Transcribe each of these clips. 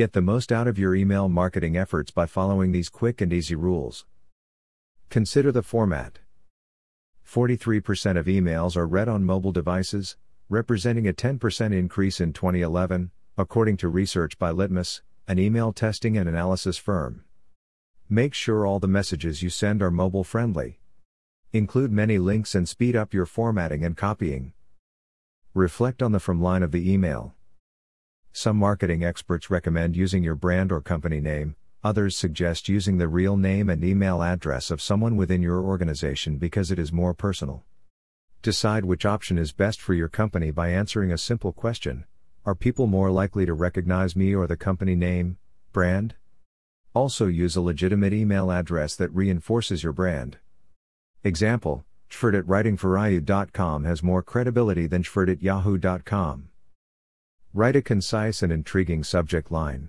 Get the most out of your email marketing efforts by following these quick and easy rules. Consider the format. 43% of emails are read on mobile devices, representing a 10% increase in 2011, according to research by Litmus, an email testing and analysis firm. Make sure all the messages you send are mobile friendly. Include many links and speed up your formatting and copying. Reflect on the from line of the email. Some marketing experts recommend using your brand or company name, others suggest using the real name and email address of someone within your organization because it is more personal. Decide which option is best for your company by answering a simple question Are people more likely to recognize me or the company name, brand? Also use a legitimate email address that reinforces your brand. Example, Chford at writingforyou.com has more credibility than Chford at yahoo.com. Write a concise and intriguing subject line.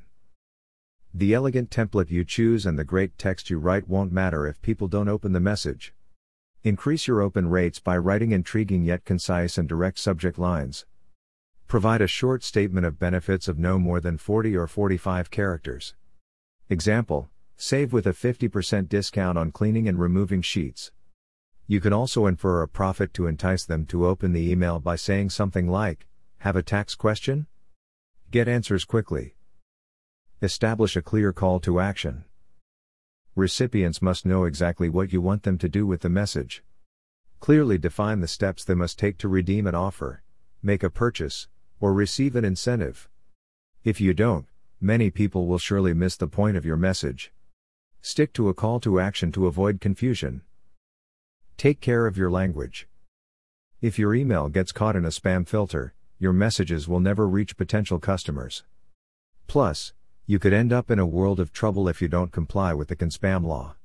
The elegant template you choose and the great text you write won't matter if people don't open the message. Increase your open rates by writing intriguing yet concise and direct subject lines. Provide a short statement of benefits of no more than 40 or 45 characters. Example Save with a 50% discount on cleaning and removing sheets. You can also infer a profit to entice them to open the email by saying something like, Have a tax question? Get answers quickly. Establish a clear call to action. Recipients must know exactly what you want them to do with the message. Clearly define the steps they must take to redeem an offer, make a purchase, or receive an incentive. If you don't, many people will surely miss the point of your message. Stick to a call to action to avoid confusion. Take care of your language. If your email gets caught in a spam filter, your messages will never reach potential customers. Plus, you could end up in a world of trouble if you don't comply with the CAN-SPAM law.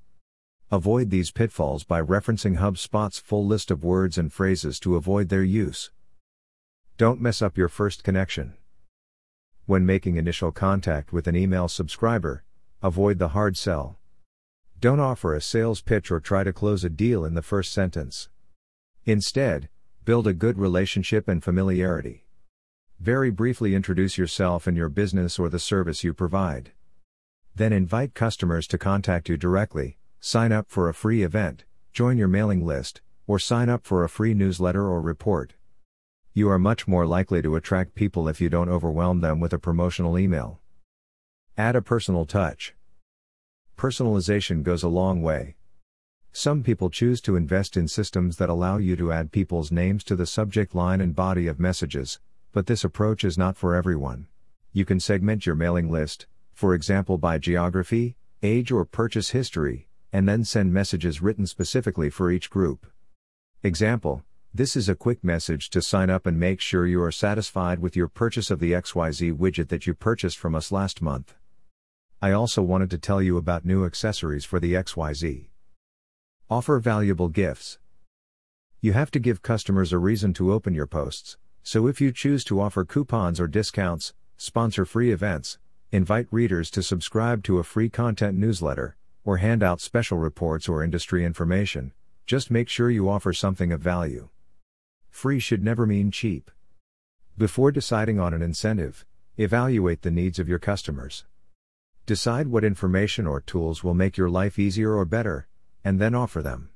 Avoid these pitfalls by referencing HubSpot's full list of words and phrases to avoid their use. Don't mess up your first connection. When making initial contact with an email subscriber, avoid the hard sell. Don't offer a sales pitch or try to close a deal in the first sentence. Instead, build a good relationship and familiarity. Very briefly introduce yourself and your business or the service you provide. Then invite customers to contact you directly, sign up for a free event, join your mailing list, or sign up for a free newsletter or report. You are much more likely to attract people if you don't overwhelm them with a promotional email. Add a personal touch. Personalization goes a long way. Some people choose to invest in systems that allow you to add people's names to the subject line and body of messages, but this approach is not for everyone. You can segment your mailing list, for example by geography, age, or purchase history, and then send messages written specifically for each group. Example this is a quick message to sign up and make sure you are satisfied with your purchase of the XYZ widget that you purchased from us last month. I also wanted to tell you about new accessories for the XYZ. Offer valuable gifts. You have to give customers a reason to open your posts, so if you choose to offer coupons or discounts, sponsor free events, invite readers to subscribe to a free content newsletter, or hand out special reports or industry information, just make sure you offer something of value. Free should never mean cheap. Before deciding on an incentive, evaluate the needs of your customers. Decide what information or tools will make your life easier or better, and then offer them.